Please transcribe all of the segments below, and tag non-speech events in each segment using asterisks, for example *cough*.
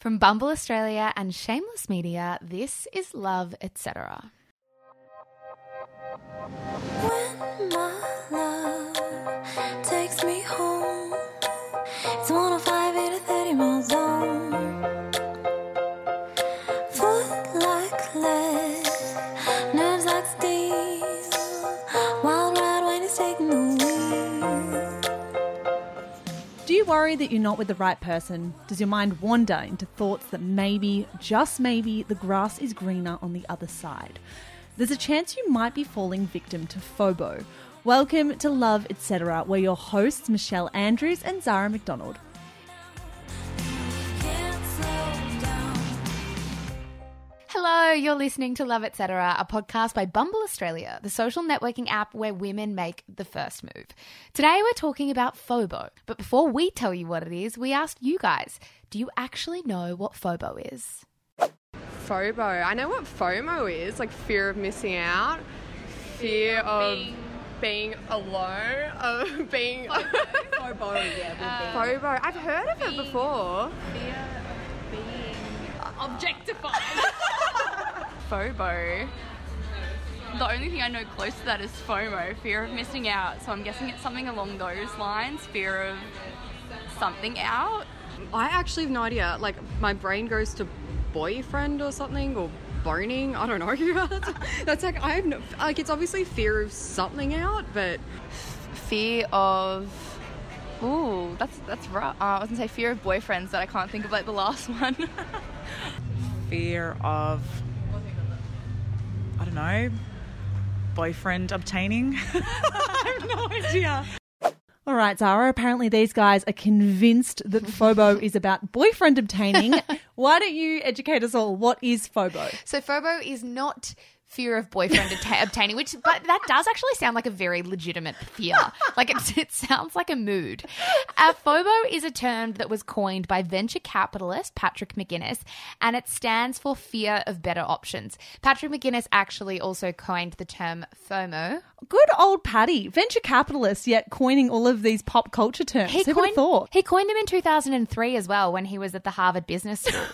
From Bumble Australia and Shameless Media, this is Love, etc. When my love takes me home, worry that you're not with the right person? Does your mind wander into thoughts that maybe, just maybe, the grass is greener on the other side? There's a chance you might be falling victim to FOBO. Welcome to Love, etc., where your hosts, Michelle Andrews and Zara McDonald. Hello, you're listening to Love Etc., a podcast by Bumble Australia, the social networking app where women make the first move. Today we're talking about FOBO, but before we tell you what it is, we asked you guys, do you actually know what FOBO is? FOBO. I know what FOMO is, like fear of missing out, fear of being, alone, *laughs* of being FOBO. Yeah, FOBO. I've heard of it before. Objectified. *laughs* FOBO. The only thing I know close to that is FOMO, fear of missing out. So I'm guessing it's something along those lines, fear of something out. I actually have no idea. Like my brain goes to boyfriend or something or boning. I don't know. that's, *laughs* that's like I have no like it's obviously fear of something out, but Fear of. Ooh, that's that's rough. Uh, I was gonna say fear of boyfriends, but I can't think of like the last *laughs* one. Fear of I don't know boyfriend obtaining. *laughs* I have no idea. All right, Zara, apparently these guys are convinced that FOBO *laughs* is about boyfriend obtaining. *laughs* Why don't you educate us all? What is FOBO? So FOBO is not fear of boyfriend *laughs* obtaining, which but that does actually sound like a very legitimate fear. *laughs* like it, it sounds like a mood. Uh, FOBO is a term that was coined by venture capitalist Patrick McGinnis, and it stands for fear of better options. Patrick McGinnis actually also coined the term FOMO. Good old Paddy, venture capitalist, yet coining all of these pop culture terms. Who would have coined, thought? he coined them in 2003 as well when he was at the Harvard Business School. *laughs*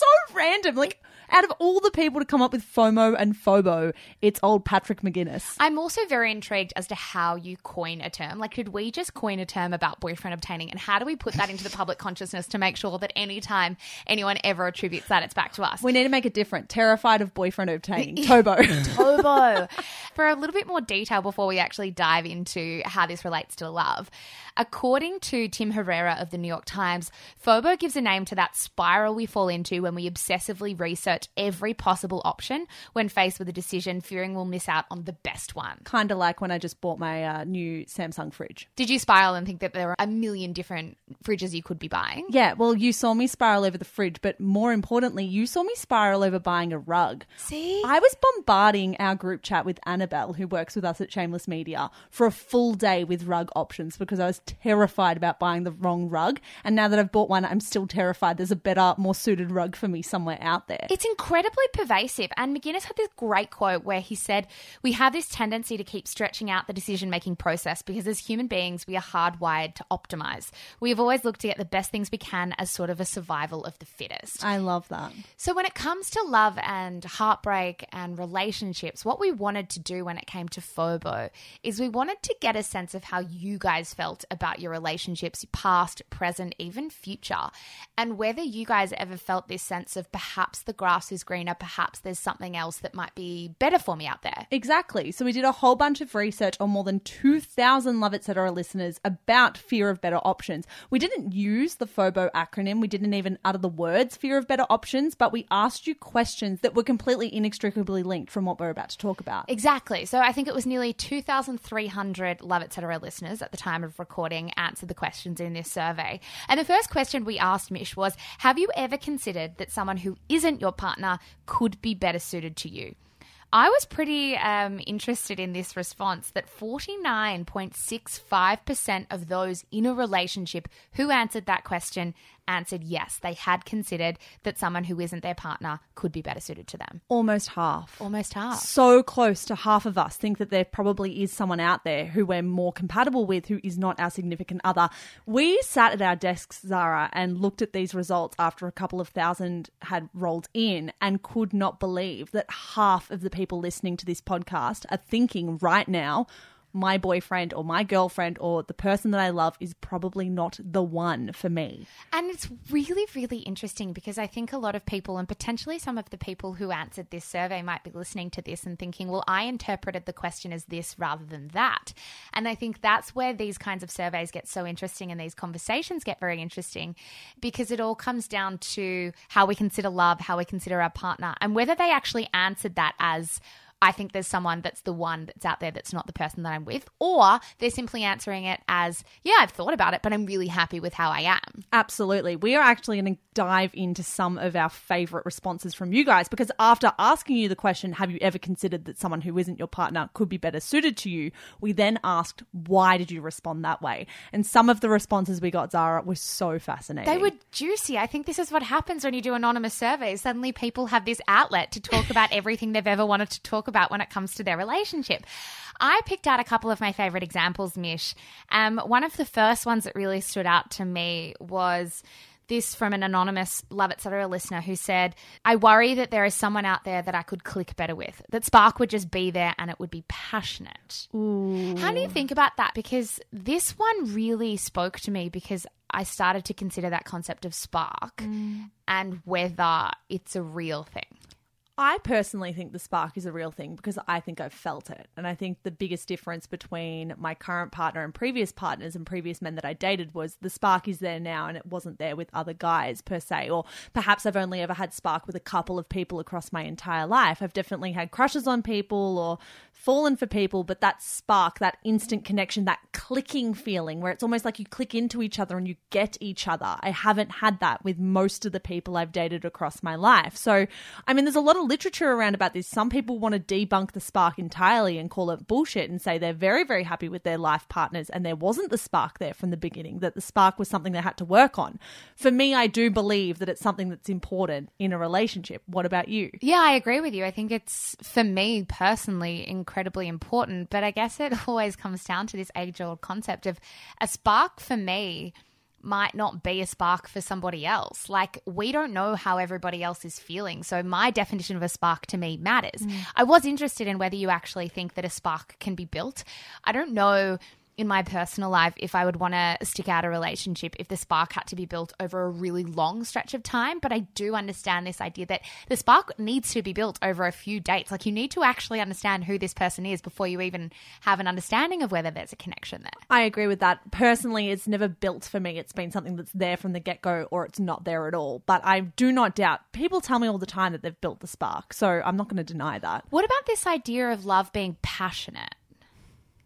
So random. Like, out of all the people to come up with FOMO and FOBO, it's old Patrick McGinnis. I'm also very intrigued as to how you coin a term. Like, could we just coin a term about boyfriend obtaining, and how do we put that into the public consciousness to make sure that anytime anyone ever attributes that, it's back to us? We need to make it different. Terrified of boyfriend obtaining. *laughs* Tobo. Tobo. *laughs* For a little bit more detail before we actually dive into how this relates to love, according to Tim Herrera of the New York Times, FOBO gives a name to that spiral we fall into when we obsessively research every possible option when faced with a decision, fearing we'll miss out on the best one. kind of like when I just bought my uh, new Samsung fridge. Did you spiral and think that there are a million different fridges you could be buying? Yeah, well, you saw me spiral over the fridge, but more importantly, you saw me spiral over buying a rug. See? I was bombarding our group chat with Annabelle, who works with us at Shameless Media, for a full day with rug options because I was terrified about buying the wrong rug. And now that I've bought one, I'm still terrified there's a better, more suited rug for me somewhere out there. It's incredibly pervasive. And McGinnis had this great quote where he said, We have this tendency to keep stretching out the decision making process because as human beings, we are hardwired to optimize. We have always looked to get the best things we can as sort of a survival of the fittest. I love that. So, when it comes to love and heartbreak and relationships, what we wanted to do when it came to FOBO is we wanted to get a sense of how you guys felt about your relationships, past, present, even future, and whether you guys ever felt this sense of perhaps the grass is greener, perhaps there's something else that might be better for me out there. Exactly. So we did a whole bunch of research on more than 2,000 Love Etc. listeners about fear of better options. We didn't use the FOBO acronym. We didn't even utter the words fear of better options, but we asked you questions that were completely inextricably linked from what we're about to talk about. Exactly. So I think it was nearly 2,300 Love Etc. listeners at the time of recording answered the questions in this survey. And the first question we asked Mish was Have you ever considered that someone who isn't your partner could be better suited to you? I was pretty um, interested in this response that 49.65% of those in a relationship who answered that question answered yes, they had considered that someone who isn't their partner could be better suited to them. Almost half. Almost half. So close to half of us think that there probably is someone out there who we're more compatible with who is not our significant other. We sat at our desks, Zara, and looked at these results after a couple of thousand had rolled in and could not believe that half of the people listening to this podcast are thinking right now, my boyfriend or my girlfriend or the person that I love is probably not the one for me. And it's really, really interesting because I think a lot of people, and potentially some of the people who answered this survey, might be listening to this and thinking, well, I interpreted the question as this rather than that. And I think that's where these kinds of surveys get so interesting and these conversations get very interesting because it all comes down to how we consider love, how we consider our partner, and whether they actually answered that as, I think there's someone that's the one that's out there that's not the person that I'm with, or they're simply answering it as, yeah, I've thought about it, but I'm really happy with how I am. Absolutely. We are actually going to dive into some of our favorite responses from you guys because after asking you the question, have you ever considered that someone who isn't your partner could be better suited to you? We then asked, why did you respond that way? And some of the responses we got, Zara, were so fascinating. They were juicy. I think this is what happens when you do anonymous surveys. Suddenly people have this outlet to talk about everything they've ever wanted to talk about when it comes to their relationship. I picked out a couple of my favorite examples, Mish. Um, one of the first ones that really stood out to me was this from an anonymous Love Etc. listener who said, I worry that there is someone out there that I could click better with, that Spark would just be there and it would be passionate. How do you think about that? Because this one really spoke to me because I started to consider that concept of spark and whether it's a real thing. I personally think the spark is a real thing because I think I've felt it. And I think the biggest difference between my current partner and previous partners and previous men that I dated was the spark is there now and it wasn't there with other guys per se. Or perhaps I've only ever had spark with a couple of people across my entire life. I've definitely had crushes on people or fallen for people, but that spark, that instant connection, that clicking feeling where it's almost like you click into each other and you get each other. I haven't had that with most of the people I've dated across my life. So, I mean, there's a lot of literature around about this. Some people want to debunk the spark entirely and call it bullshit and say they're very, very happy with their life partners and there wasn't the spark there from the beginning, that the spark was something they had to work on. For me, I do believe that it's something that's important in a relationship. What about you? Yeah, I agree with you. I think it's, for me personally, incredibly important. But I guess it *laughs* always comes down to this age old concept of a spark for me might not be a spark for somebody else. Like, we don't know how everybody else is feeling. So, my definition of a spark to me matters. Mm. I was interested in whether you actually think that a spark can be built. I don't know in my personal life if I would want to stick out a relationship if the spark had to be built over a really long stretch of time. But I do understand this idea that the spark needs to be built over a few dates. Like you need to actually understand who this person is before you even have an understanding of whether there's a connection there. I agree with that. Personally, it's never built for me. It's been something that's there from the get go or it's not there at all. But I do not doubt people tell me all the time that they've built the spark. So I'm not going to deny that. What about this idea of love being passionate?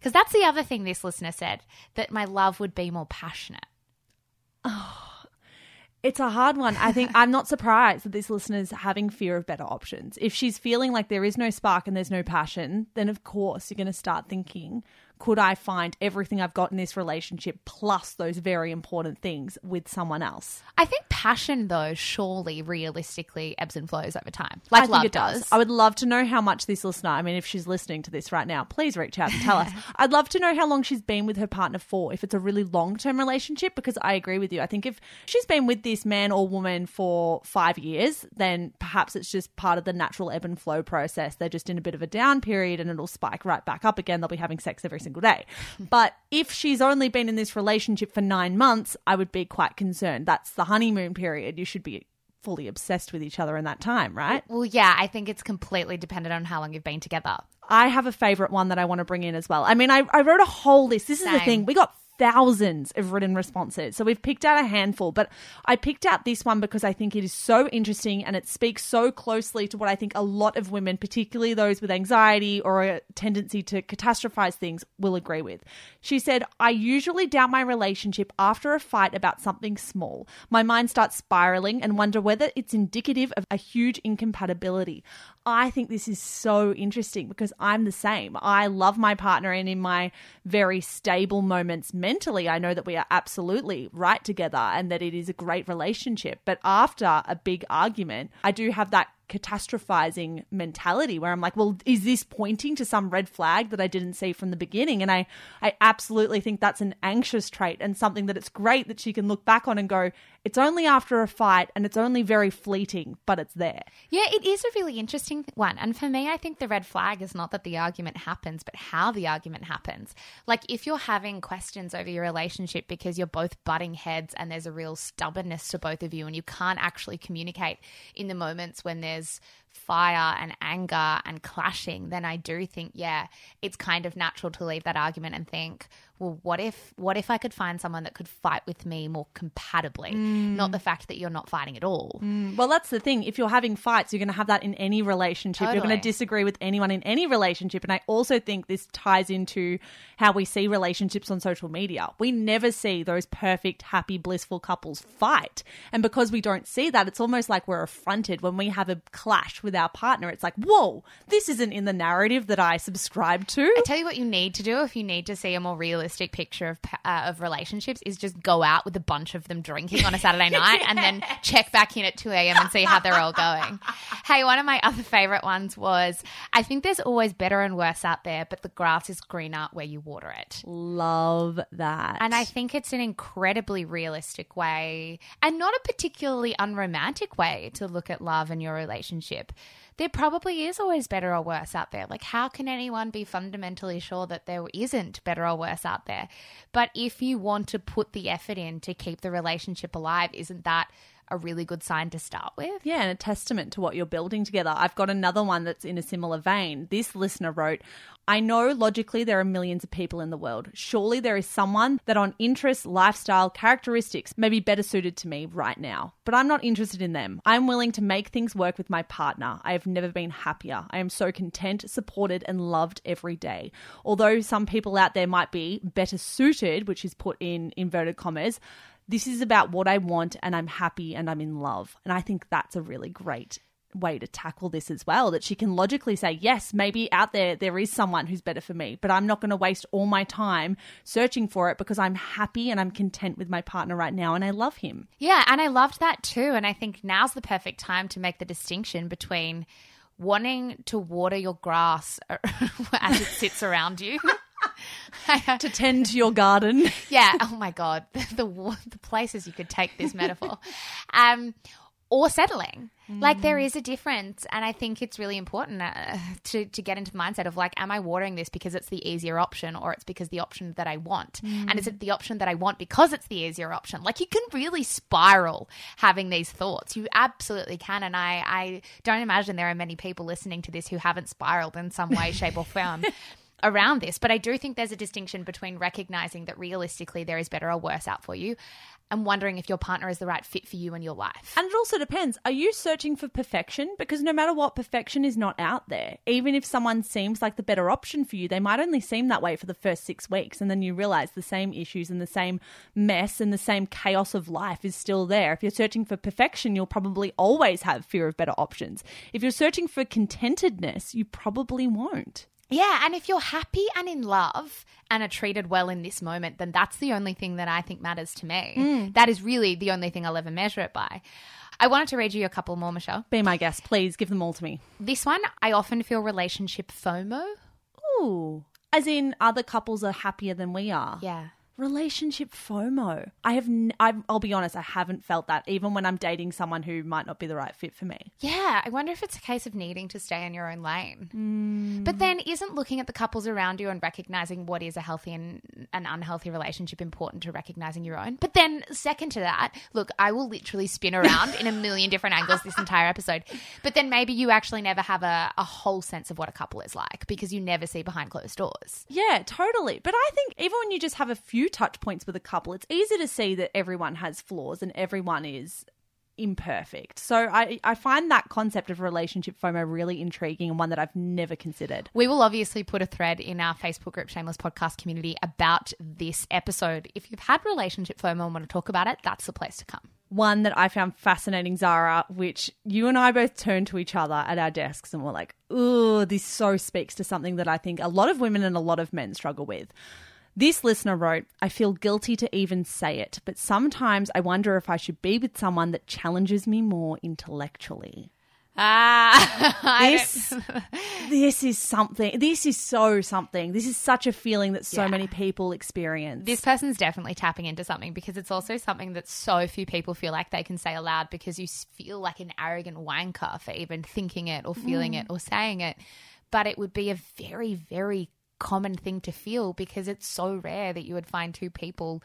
Because that's the other thing this listener said that my love would be more passionate. Oh, It's a hard one. I think *laughs* I'm not surprised that this listener's having fear of better options. If she's feeling like there is no spark and there's no passion, then of course you're going to start thinking, could I find everything I've got in this relationship plus those very important things with someone else? I think passion, though, surely realistically ebbs and flows over time, like I love it does. I would love to know how much this listener, I mean, if she's listening to this right now, please reach out and tell us. *laughs* I'd love to know how long she's been with her partner for, if it's a really long term relationship, because I agree with you. I think if she's been with this man or woman for five years, then perhaps it's just part of the natural ebb and flow process. They're just in a bit of a down period and it'll spike right back up again. They'll be having sex every single day. But if she's only been in this relationship for nine months, I would be quite concerned. That's the honeymoon period. You should be fully obsessed with each other in that time, right? Well, yeah, I think it's completely dependent on how long you've been together. I have a favorite one that I want to bring in as well. I mean, I, I wrote a whole list. This is the thing. We got thousands of written responses. So we've picked out a handful, but I picked out this one because I think it is so interesting and it speaks so closely to what I think a lot of women, particularly those with anxiety or a tendency to catastrophize things, will agree with. She said, I usually doubt my relationship after a fight about something small. My mind starts spiraling and wonder whether it's indicative of a huge incompatibility. I think this is so interesting because I'm the same. I love my partner, and in my very stable moments, mentally, I know that we are absolutely right together and that it is a great relationship. But after a big argument, I do have that catastrophizing mentality where I'm like, well, is this pointing to some red flag that I didn't see from the beginning? And I, I absolutely think that's an anxious trait and something that it's great that she can look back on and go, it's only after a fight and it's only very fleeting, but it's there. Yeah, it is a really interesting one. And for me, I think the red flag is not that the argument happens, but how the argument happens. Like if you're having questions over your relationship because you're both butting heads and there's a real stubbornness to both of you and you can't actually communicate in the moments when there's fire and anger and clashing, then I do think, yeah, it's kind of natural to leave that argument and think, well, what if what if I could find someone that could fight with me more compatibly? Mm. Not the fact that you're not fighting at all. Mm. Well, that's the thing. If you're having fights, you're going to have that in any relationship. You're going to disagree with anyone in any relationship. And I also think this ties into how we see relationships on social media. We never see those perfect, happy, blissful couples fight. And because we don't see that, it's almost like we're affronted when we have a clash with our partner. It's like, whoa, this isn't in the narrative that I subscribe to. I tell you what you need to do if you need to see a more realistic picture of uh, of relationships is just go out with a bunch of them drinking on a Saturday *laughs* night and then check back in at 2 a.m. and see how they're all going. *laughs* Hey, one of my other favorite ones was I think there's always better and worse out there, but the grass is greener where you water it. Love that. And I think it's an incredibly realistic way and not a particularly unromantic way to look at love and your relationship. There probably is always better or worse out there. Like, how can anyone be fundamentally sure that there isn't better or worse out there? But if you want to put the effort in to keep the relationship alive, isn't that a really good sign to start with? Yeah, and a testament to what you're building together. I've got another one that's in a similar vein. This listener wrote, I know logically there are millions of people in the world. Surely there is someone that on interests, lifestyle, characteristics may be better suited to me right now. But I'm not interested in them. I'm willing to make things work with my partner. I have never been happier. I am so content, supported, and loved every day. Although some people out there might be better suited, which is put in inverted commas, this is about what I want and I'm happy and I'm in love. And I think that's a really great way to tackle this as well that she can logically say yes maybe out there there is someone who's better for me but i'm not going to waste all my time searching for it because i'm happy and i'm content with my partner right now and i love him Yeah, and I loved that too. And I think now's the perfect time to make the distinction between wanting to water your grass *laughs* as it sits around you. *laughs* to tend to your garden. *laughs* Yeah. Oh my god, *laughs* the the, the places you could take this metaphor, um, or settling. Like there is a difference, and I think it's really important uh, to to get into the mindset of like, am I watering this because it's the easier option, or it's because the option that I want, and is it the option that I want because it's the easier option? Like you can really spiral having these thoughts. You absolutely can, and I I don't imagine there are many people listening to this who haven't spiraled in some way, shape, or form around this. But I do think there's a distinction between recognizing that realistically there is better or worse out for you and wondering if your partner is the right fit for you and your life. And it also depends. Are you searching for perfection? Because no matter what, perfection is not out there. Even if someone seems like the better option for you, they might only seem that way for the first six weeks. And then you realize the same issues and the same mess and the same chaos of life is still there. If you're searching for perfection, you'll probably always have fear of better options. If you're searching for contentedness, you probably won't. Yeah, and if you're happy and in love and are treated well in this moment, then that's the only thing that I think matters to me. Mm. That is really the only thing I'll ever measure it by. I wanted to read you a couple more, Michelle. Be my guest, please. Give them all to me. This one, I often feel relationship FOMO. Ooh. As in, other couples are happier than we are. Yeah. Relationship FOMO. I have, n- I've, I'll be honest, I haven't felt that even when I'm dating someone who might not be the right fit for me. Yeah, I wonder if it's a case of needing to stay in your own lane. Mm. But then, isn't looking at the couples around you and recognizing what is a healthy and an unhealthy relationship important to recognizing your own? But then, second to that, look, I will literally spin around in a million different angles this entire episode. But then maybe you actually never have a, a whole sense of what a couple is like because you never see behind closed doors. Yeah, totally. But I think even when you just have a few touch points with a couple, it's easy to see that everyone has flaws and everyone is imperfect. So I, I find that concept of relationship FOMO really intriguing and one that I've never considered. We will obviously put a thread in our Facebook group, Shameless Podcast Community, about this episode. If you've had relationship FOMO and want to talk about it, that's the place to come. One that I found fascinating, Zara, which you and I both turned to each other at our desks and were like, ooh, this so speaks to something that I think a lot of women and a lot of men struggle with. This listener wrote, I feel guilty to even say it, but sometimes I wonder if I should be with someone that challenges me more intellectually. Ah, *laughs* This, this is something. This is so something. This is such a feeling that so Yeah. many people experience. this person's definitely tapping into something because it's also something that so few people feel like they can say aloud because you feel like an arrogant wanker for even thinking it or feeling it or saying it. But it would be a very, very common thing to feel because it's so rare that you would find two people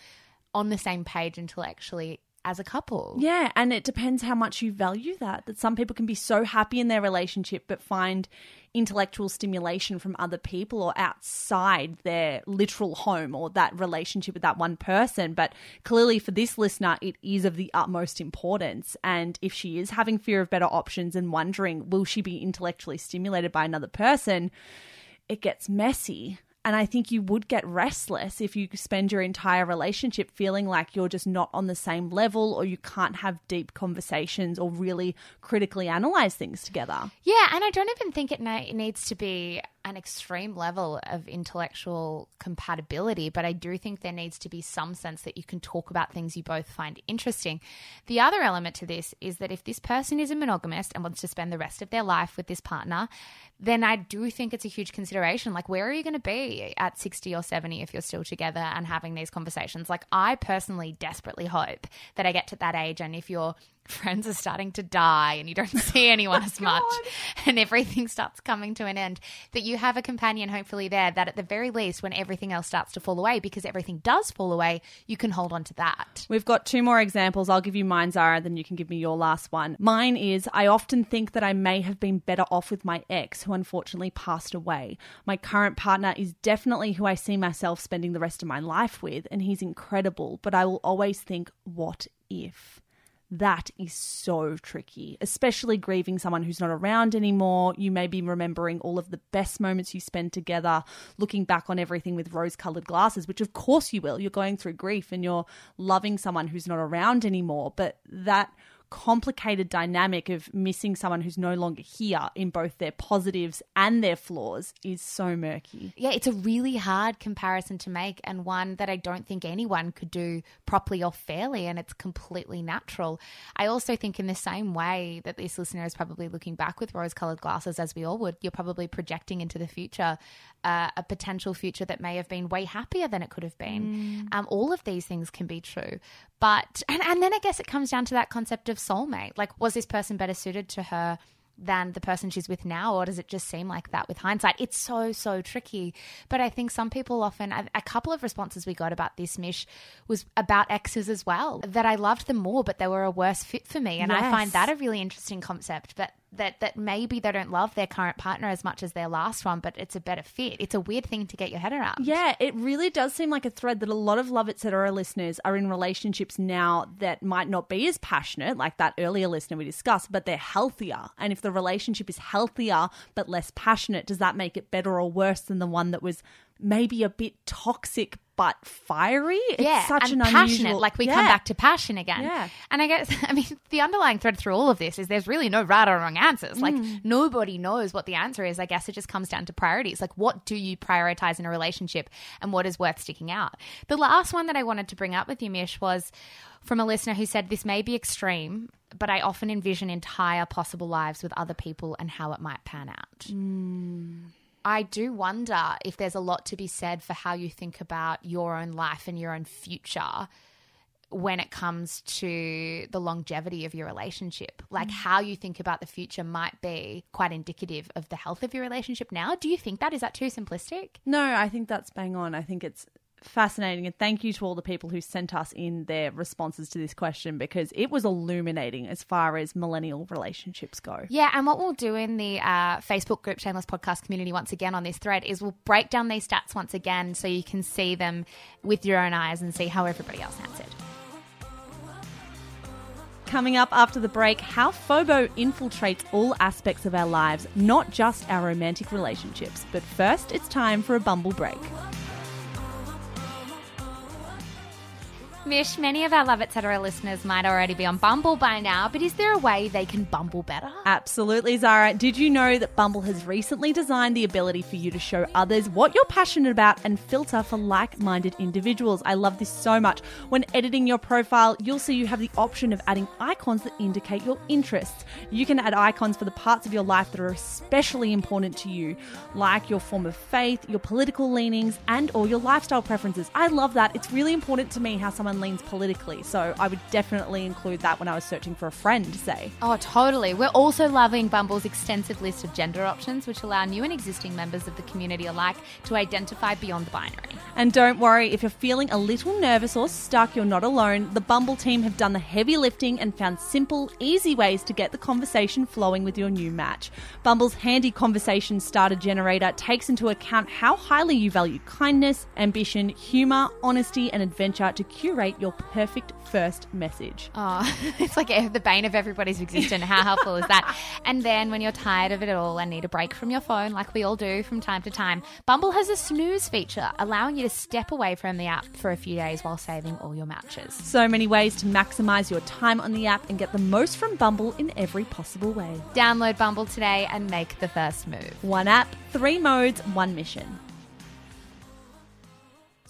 on the same page intellectually as a couple. Yeah, and it depends how much you value that. That some people can be so happy in their relationship but find intellectual stimulation from other people or outside their literal home or that relationship with that one person. But clearly, for this listener, it is of the utmost importance. And if she is having fear of better options and wondering, will she be intellectually stimulated by another person, it gets messy. And I think you would get restless if you spend your entire relationship feeling like you're just not on the same level or you can't have deep conversations or really critically analyze things together. Yeah, and I don't even think it, needs to be an extreme level of intellectual compatibility, but I do think there needs to be some sense that you can talk about things you both find interesting. The other element to this is that if this person is a monogamist and wants to spend the rest of their life with this partner, then I do think it's a huge consideration. Like, where are you going to be at 60 or 70 if you're still together and having these conversations? Like, I personally desperately hope that I get to that age and if you're friends are starting to die and you don't *laughs* see anyone as *laughs* oh much and everything starts coming to an end that you have a companion hopefully there that at the very least when everything else starts to fall away because everything does fall away you can hold on to that We've got two more examples. I'll give you mine, Zara, then you can give me your last one. Mine is I often think that I may have been better off with my ex, who unfortunately passed away. My current partner is definitely who I see myself spending the rest of my life with, and he's incredible, but I will always think, what if? That is so tricky, especially grieving someone who's not around anymore. You may be remembering all of the best moments you spent together, looking back on everything with rose colored glasses, which of course you will. You're going through grief and you're loving someone who's not around anymore. But that complicated dynamic of missing someone who's no longer here in both their positives and their flaws is so murky. yeah it's a really hard comparison to make and one that i don't think anyone could do properly or fairly and it's completely natural. I also think in the same way that this listener is probably looking back with rose colored glasses as we all would you're probably projecting into the future uh, a potential future that may have been way happier than it could have been. Um, all of these things can be true. But and, and then i guess it comes down to that concept of soulmate like was this person better suited to her than the person she's with now, or does it just seem like that with hindsight? It's so, so tricky. But I think some people often, a, couple of responses we got about this, Mish, was about exes as well, that I loved them more, but they were a worse fit for me. And I find that a really interesting concept, but that, that maybe they don't love their current partner as much as their last one, but it's a better fit. It's a weird thing to get your head around. Yeah, it really does seem like a thread that a lot of Love Etc. listeners are in relationships now that might not be as passionate, like that earlier listener we discussed, but they're healthier. And if the relationship is healthier but less passionate, does that make it better or worse than the one that was maybe a bit toxic but fiery? It's yeah, such and an passionate. unusual- Like we Yeah. come back to passion again. Yeah. And I guess, *laughs* I mean, the underlying thread through all of this is there's really no right or wrong answers. Like Mm. nobody knows what the answer is. I guess it just comes down to priorities. Like what do you prioritize in a relationship and what is worth sticking out? The last one that I wanted to bring up with you, Mish, was from a listener who said this may be extreme, but I often envision entire possible lives with other people and how it might pan out. I do wonder if there's a lot to be said for how you think about your own life and your own future when it comes to the longevity of your relationship. Like mm. how you think about the future might be quite indicative of the health of your relationship now. Do you think that? Is that too simplistic? No, I think that's bang on. I think it's fascinating. And thank you to all the people who sent us in their responses to this question because it was illuminating as far as millennial relationships go. Yeah, and what we'll do in the uh, Facebook group Shameless Podcast community once again on this thread is we'll break down these stats once again so you can see them with your own eyes and see how everybody else answered. Coming up after the break, how FOBO infiltrates all aspects of our lives, not just our romantic relationships. But first, it's time for a bumble break. Mish, many of our Love Etc. listeners might already be on Bumble by now, but is there a way they can Bumble better? Absolutely, Zara. Did you know that Bumble has recently designed the ability for you to show others what you're passionate about and filter for like minded individuals? I love this so much. When editing your profile, you'll see you have the option of adding icons that indicate your interests. You can add icons for the parts of your life that are especially important to you, like your form of faith, your political leanings, and or your lifestyle preferences. I love that. It's really important to me how someone leans politically, so I would definitely include that when I was searching for a friend, say. Oh, totally. We're also loving Bumble's extensive list of gender options, which allow new and existing members of the community alike to identify beyond the binary. And don't worry, if you're feeling a little nervous or stuck, you're not alone. The Bumble team have done the heavy lifting and found simple, easy ways to get the conversation flowing with your new match. Bumble's handy conversation starter generator takes into account how highly you value kindness, ambition, humor, honesty, and adventure to curate your perfect first message. *laughs* Oh, *laughs* it's like the bane of everybody's existence. How helpful is that? *laughs* And then when you're tired of it all and need a break from your phone, like we all do from time to time, Bumble has a snooze feature, allowing you to step away from the app for a few days while saving all your matches. So many ways to maximize your time on the app and get the most from Bumble in every possible way. Download Bumble today and make the first move. One app, three modes, one mission.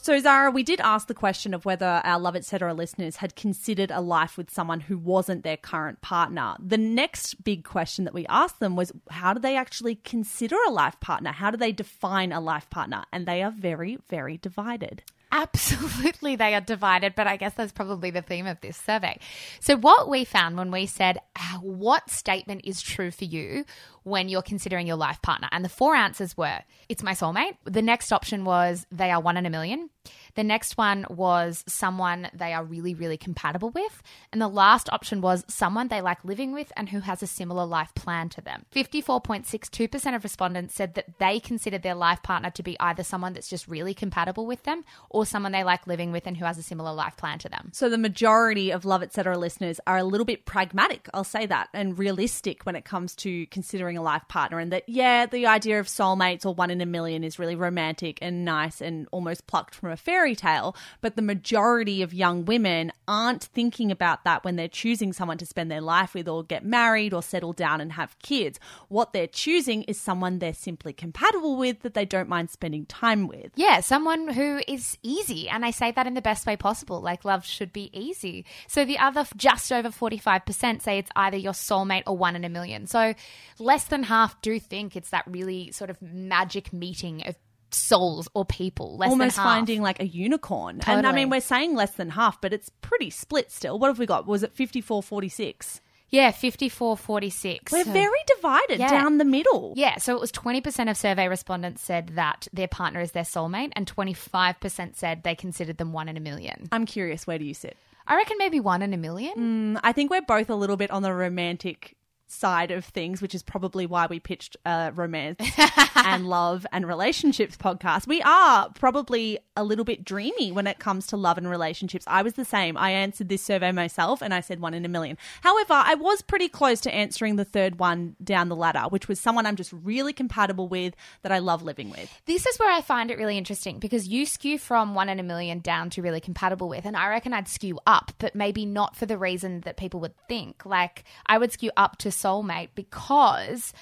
So, Zara, we did ask the question of whether our Love Etc. listeners had considered a life with someone who wasn't their current partner. The next big question that we asked them was how do they actually consider a life partner? How do they define a life partner? And they are very, very divided. Absolutely, *laughs* they are divided, but I guess that's probably the theme of this survey. So, what we found when we said, "Ah, What statement is true for you when you're considering your life partner? And the four answers were, It's my soulmate. The next option was, They are one in a million. The next one was someone they are really, really compatible with. And the last option was someone they like living with and who has a similar life plan to them. 54.62% of respondents said that they considered their life partner to be either someone that's just really compatible with them or someone they like living with and who has a similar life plan to them. So, the majority of Love Etc. listeners are a little bit pragmatic, I'll say that, and realistic when it comes to considering a life partner. And that, yeah, the idea of soulmates or one in a million is really romantic and nice and almost plucked from a fairy tale. But the majority of young women aren't thinking about that when they're choosing someone to spend their life with or get married or settle down and have kids. What they're choosing is someone they're simply compatible with that they don't mind spending time with. Yeah, someone who is easy. And I say that in the best way possible. Like, love should be easy. So the other, just over 45%, say it's either your soulmate or one in a million. So less than half do think it's that really sort of magic meeting of souls or people. Less Almost than half. finding like a unicorn. And I mean, we're saying less than half, but it's pretty split still. What have we got? Was it 54 46? Yeah, 54 46. We're very divided Yeah. down the middle. Yeah, so it was 20% of survey respondents said that their partner is their soulmate, and 25% said they considered them one in a million. I'm curious, where do you sit? I reckon maybe one in a million. Mm, I think we're both a little bit on the romantic side of things, which is probably why we pitched a romance *laughs* and love and relationships podcast. We are probably a little bit dreamy when it comes to love and relationships. I was the same. I answered this survey myself and I said one in a million. However, I was pretty close to answering the third one down the ladder, which was someone I'm just really compatible with that I love living with. This is where I find it really interesting because you skew from one in a million down to really compatible with, and I reckon I'd skew up, but maybe not for the reason that people would think. Like, I would skew up to soulmate because.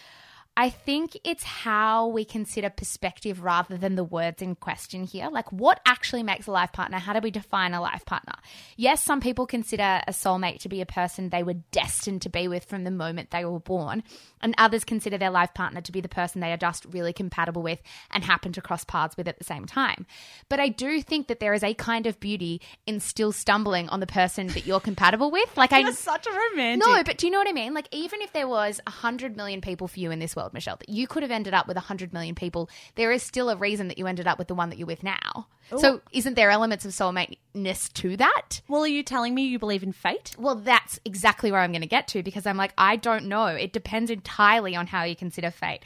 I think it's how we consider perspective rather than the words in question here. Like, what actually makes a life partner? How do we define a life partner? Yes, some people consider a soulmate to be a person they were destined to be with from the moment they were born, and others consider their life partner to be the person they are just really compatible with and happen to cross paths with at the same time. But I do think that there is a kind of beauty in still stumbling on the person that you're compatible with. Like, I You're such a romantic. no, but do you know what I mean? Like, even if there was 100 million people for you in this world, Michelle, that you could have ended up with a 100 million people, there is still a reason that you ended up with the one that you're with now. Oh. So, isn't there elements of soulmate-ness to that? Well, are you telling me you believe in fate? Well, that's exactly where I'm going to get to because I'm like, I don't know. It depends entirely on how you consider fate.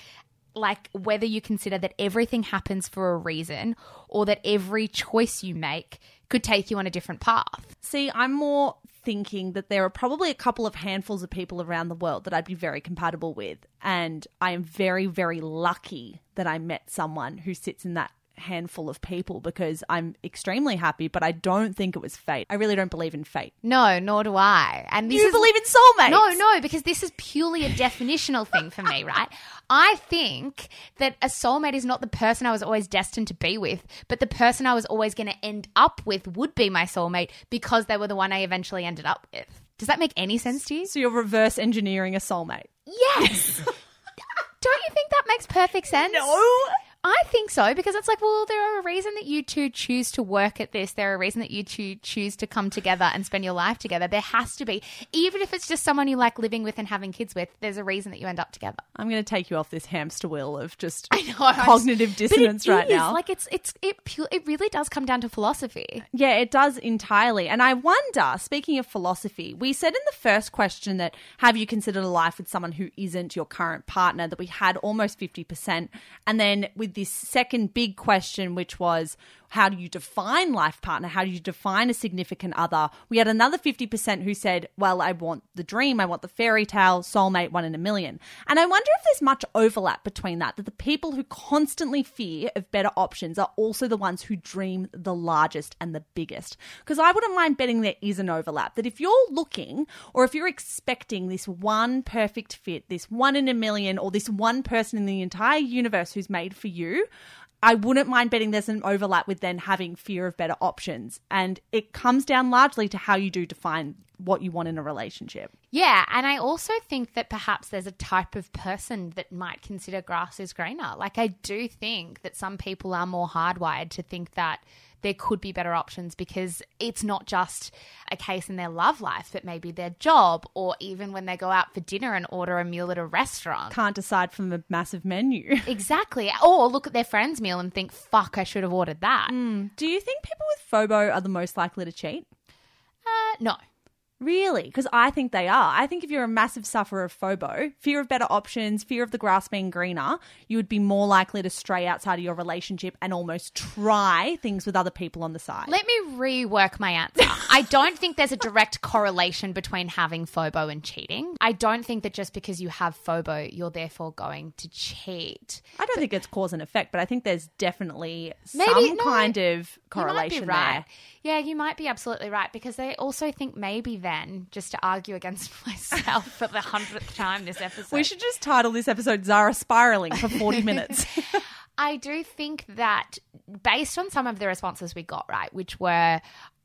Like, whether you consider that everything happens for a reason or that every choice you make could take you on a different path. See, I'm more thinking that there are probably a couple of handfuls of people around the world that I'd be very compatible with. And I am very, very lucky that I met someone who sits in that handful of people because I'm extremely happy, but I don't think it was fate. I really don't believe in fate. No, nor do I. And this you is believe in soulmates? No, no, because this is purely a *laughs* definitional thing for me, right? I think that a soulmate is not the person I was always destined to be with, but the person I was always going to end up with would be my soulmate because they were the one I eventually ended up with. Does that make any sense to you? So you're reverse engineering a soulmate. Yes. *laughs* Don't you think that makes perfect sense? I think so because it's like, well, there are a reason that you two choose to work at this. There are a reason that you two choose to come together and spend your life together. There has to be, even if it's just someone you like living with and having kids with. There's a reason that you end up together. I'm going to take you off this hamster wheel of just *laughs* I know, cognitive dissonance right is, now. Like it's it's it pu- it really does come down to philosophy. Yeah, it does entirely. And I wonder, speaking of philosophy, we said in the first question that have you considered a life with someone who isn't your current partner, that we had almost 50%. And then with this second big question, which was how do you define life partner? How do you define a significant other? We had another 50% who said, well, I want the dream, I want the fairy tale, soulmate, one in a million. And I wonder if there's much overlap between that, that the people who constantly fear of better options are also the ones who dream the largest and the biggest. Because I wouldn't mind betting there is an overlap, that if you're looking or if you're expecting this one perfect fit, this one in a million, or this one person in the entire universe who's made for you, I wouldn't mind betting there's an overlap with then having fear of better options. And it comes down largely to how you do define what you want in a relationship. Yeah, and I also think that perhaps there's a type of person that might consider grass is greener. Like I do think that some people are more hardwired to think that there could be better options because it's not just a case in their love life, but maybe their job or even when they go out for dinner and order a meal at a restaurant. Can't decide from a massive menu. *laughs* Exactly. Or look at their friend's meal and think, fuck, I should have ordered that. do you think people with FOBO are the most likely to cheat? Uh, no. Really? Because I think they are. I think if you're a massive sufferer of FOBO, fear of better options, fear of the grass being greener, you would be more likely to stray outside of your relationship and almost try things with other people on the side. Let me rework my answer. I don't think there's a direct correlation between having FOBO and cheating. I don't think that just because you have FOBO, you're therefore going to cheat. I don't think it's cause and effect, but I think there's definitely Maybe- some no, kind of correlation right. there. Yeah, you might be absolutely right because they also think maybe just to argue against *laughs* myself for the hundredth time this episode, We should just title this episode Zara Spiraling for 40 *laughs* minutes. I do think that based on some of the responses we got, right, which were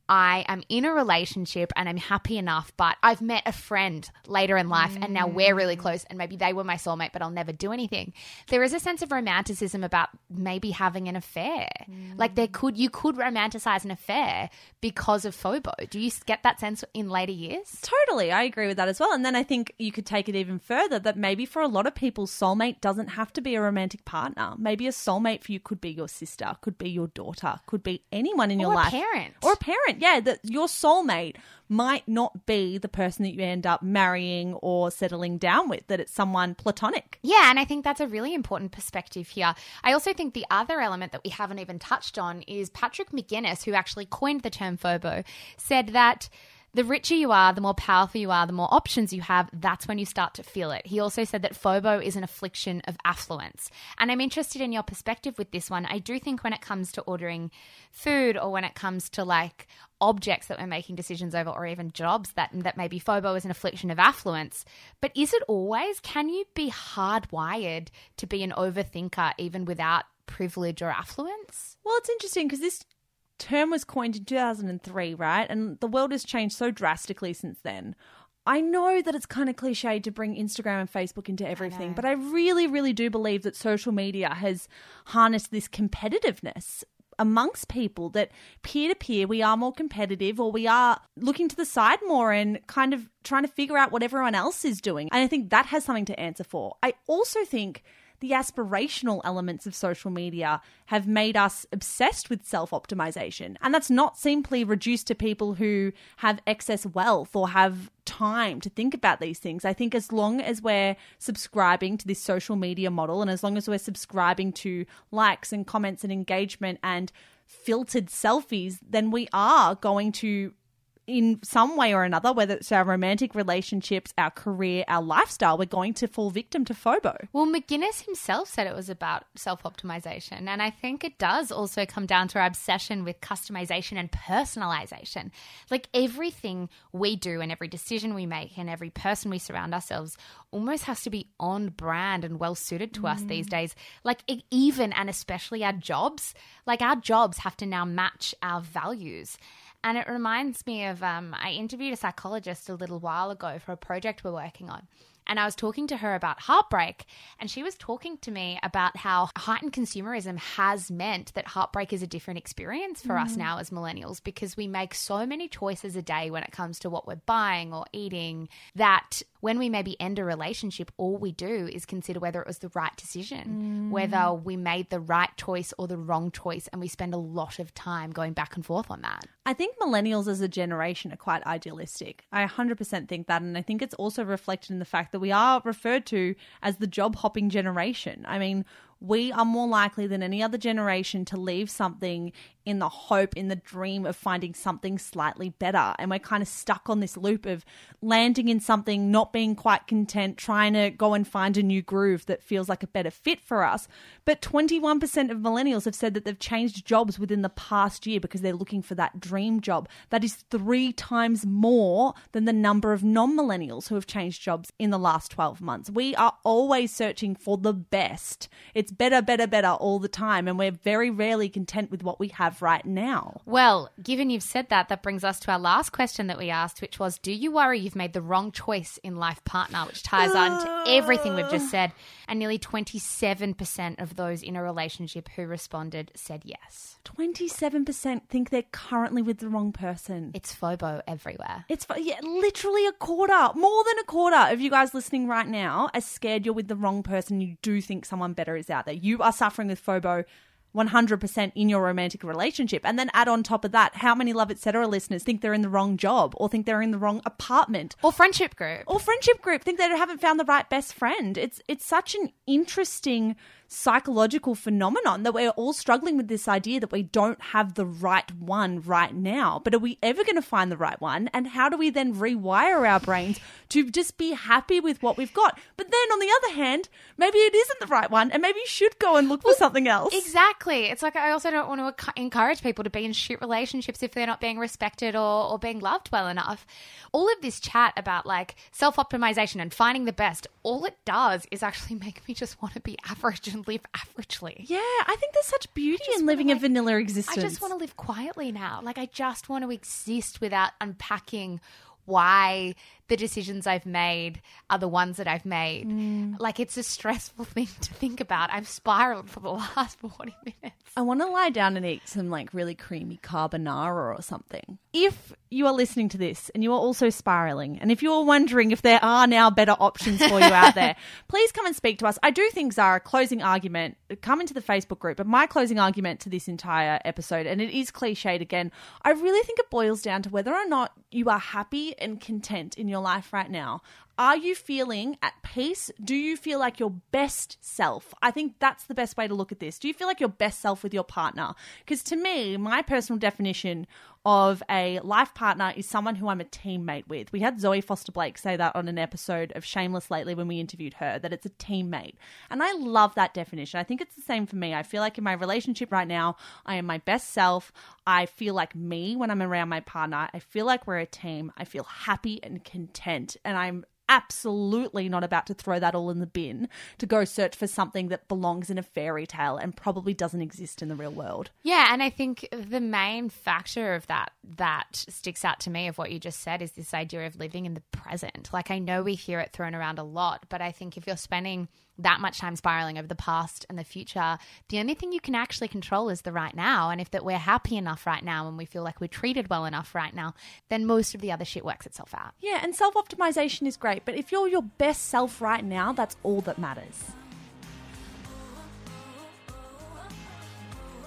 I am in a relationship and I'm happy enough, but I've met a friend later in life and now we're really mm. close and maybe they were my soulmate, but I'll never do anything. There is a sense of romanticism about maybe having an affair. Like there mm. could you could romanticize an affair because of FOBO. Do you get that sense in later years? Totally, I agree with that as well. And then I think you could take it even further that maybe for a lot of people, soulmate doesn't have to be a romantic partner. Maybe a soulmate for you could be your sister, could be your daughter, could be anyone in your Or a life. parent. Or a parent, yeah. That your soulmate might not be the person that you end up marrying or settling down with, that it's someone platonic. Yeah, and I think that's a really important perspective here. I also think the other element that we haven't even touched on is Patrick McGinnis, who actually coined the term FOBO, said that the richer you are, the more powerful you are, the more options you have, that's when you start to feel it. He also said that FOBO is an affliction of affluence. And I'm interested in your perspective with this one. I do think when it comes to ordering food or when it comes to like objects that we're making decisions over or even jobs that that maybe FOBO is an affliction of affluence but is it always can you be hardwired to be an overthinker even without privilege or affluence Well, it's interesting because this term was coined in 2003, right? And the world has changed so drastically since then. I know that it's kind of cliche to bring Instagram and Facebook into everything, but I really, really do believe that social media has harnessed this competitiveness amongst people that peer to peer we are more competitive or we are looking to the side more and kind of trying to figure out what everyone else is doing. And I think that has something to answer for. I also think the aspirational elements of social media have made us obsessed with self optimization. And that's not simply reduced to people who have excess wealth or have time to think about these things. I think as long as we're subscribing to this social media model and as long as we're subscribing to likes and comments and engagement and filtered selfies, then we are going to in some way or another, whether it's our romantic relationships, our career, our lifestyle, we're going to fall victim to FOBO. Well, McGinnis himself said it was about self optimization. And I think it does also come down to our obsession with customization and personalization. Like everything we do and every decision we make and every person we surround ourselves almost has to be on brand and well suited to us these mm. days. Like even and especially our jobs, like our jobs have to now match our values. And it reminds me of um, I interviewed a psychologist a little while ago for a project we're working on. And I was talking to her about heartbreak, and she was talking to me about how heightened consumerism has meant that heartbreak is a different experience for us mm. now as millennials because we make so many choices a day when it comes to what we're buying or eating that when we maybe end a relationship, all we do is consider whether it was the right decision, mm. whether we made the right choice or the wrong choice, and we spend a lot of time going back and forth on that. I think millennials as a generation are quite idealistic. I 100% think that. And I think it's also reflected in the fact that we are referred to as the job hopping generation. I mean, we are more likely than any other generation to leave something in the hope, in the dream of finding something slightly better. And we're kind of stuck on this loop of landing in something, not being quite content, trying to go and find a new groove that feels like a better fit for us. But 21% of millennials have said that they've changed jobs within the past year because they're looking for that dream job. That is three times more than the number of non millennials who have changed jobs in the last 12 months. We are always searching for the best. It's better, better, better all the time. And we're very rarely content with what we have right now. Well, given you've said that, that brings us to our last question that we asked, which was Do you worry you've made the wrong choice in life partner? Which ties on to ah. everything we've just said. And nearly 27% of those in a relationship who responded said yes. 27% think they're currently with the wrong person. It's FOBO everywhere. It's yeah, literally a quarter, more than a quarter of you guys listening right now are scared you're with the wrong person. You do think someone better is out there. You are suffering with FOBO 100% in your romantic relationship. And then add on top of that, how many Love Etc. listeners think they're in the wrong job or think they're in the wrong apartment Or friendship group. or friendship group think they haven't found the right best friend. It's it's such an interesting psychological phenomenon that we're all struggling with this idea that we don't have the right one right now. But are we ever going to find the right one? And how do we then rewire our brains to just be happy with what we've got? But then on the other hand, maybe it isn't the right one and maybe you should go and look for something else. Exactly. It's like I also don't want to encourage people to be in shit relationships if they're not being respected or, or being loved well enough. All of this chat about like self optimization and finding the best, all it does is actually *laughs* make me just want to be average live averagely. Yeah, I think there's such beauty in living a vanilla existence. I just want to live quietly now. Like I just want to exist without unpacking why the decisions I've made are the ones that I've made. Mm. Like it's a stressful *laughs* thing to think about. I've spiraled for the *laughs* last 40 minutes. I want to lie down and eat some like really creamy carbonara or something. If you are listening to this and you are also spiraling, and if you're wondering if there are now better options for you out there, *laughs* please come and speak to us. I do think, Zara, closing argument, come into the Facebook group, but my closing argument to this entire episode, and it is cliched again, I really think it boils down to whether or not you are happy and content in your life right now. Are you feeling at peace? Do you feel like your best self? I think that's the best way to look at this. Do you feel like your best self with your partner? Because to me, my personal definition of a life partner is someone who I'm a teammate with. We had Zoe Foster Blake say that on an episode of Shameless lately when we interviewed her, that it's a teammate. And I love that definition. I think it's the same for me. I feel like in my relationship right now, I am my best self. I feel like me when I'm around my partner. I feel like we're a team. I feel happy and content. And I'm absolutely not about to throw that all in the bin to go search for something that belongs in a fairy tale and probably doesn't exist in the real world. Yeah, and I think the main factor of that that sticks out to me of what you just said is this idea of living in the present. Like I know we hear it thrown around a lot, but I think if you're spending that much time spiraling over the past and the future, the only thing you can actually control is the right now. And if that we're happy enough right now and we feel like we're treated well enough right now, then most of the other shit works itself out. Yeah, and self optimization is great, but if you're your best self right now, that's all that matters.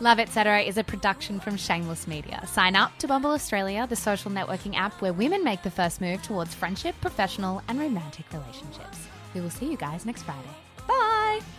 Love Etc. is a production from Shameless Media. Sign up to Bumble Australia, the social networking app where women make the first move towards friendship, professional, and romantic relationships. We will see you guys next Friday. Bye.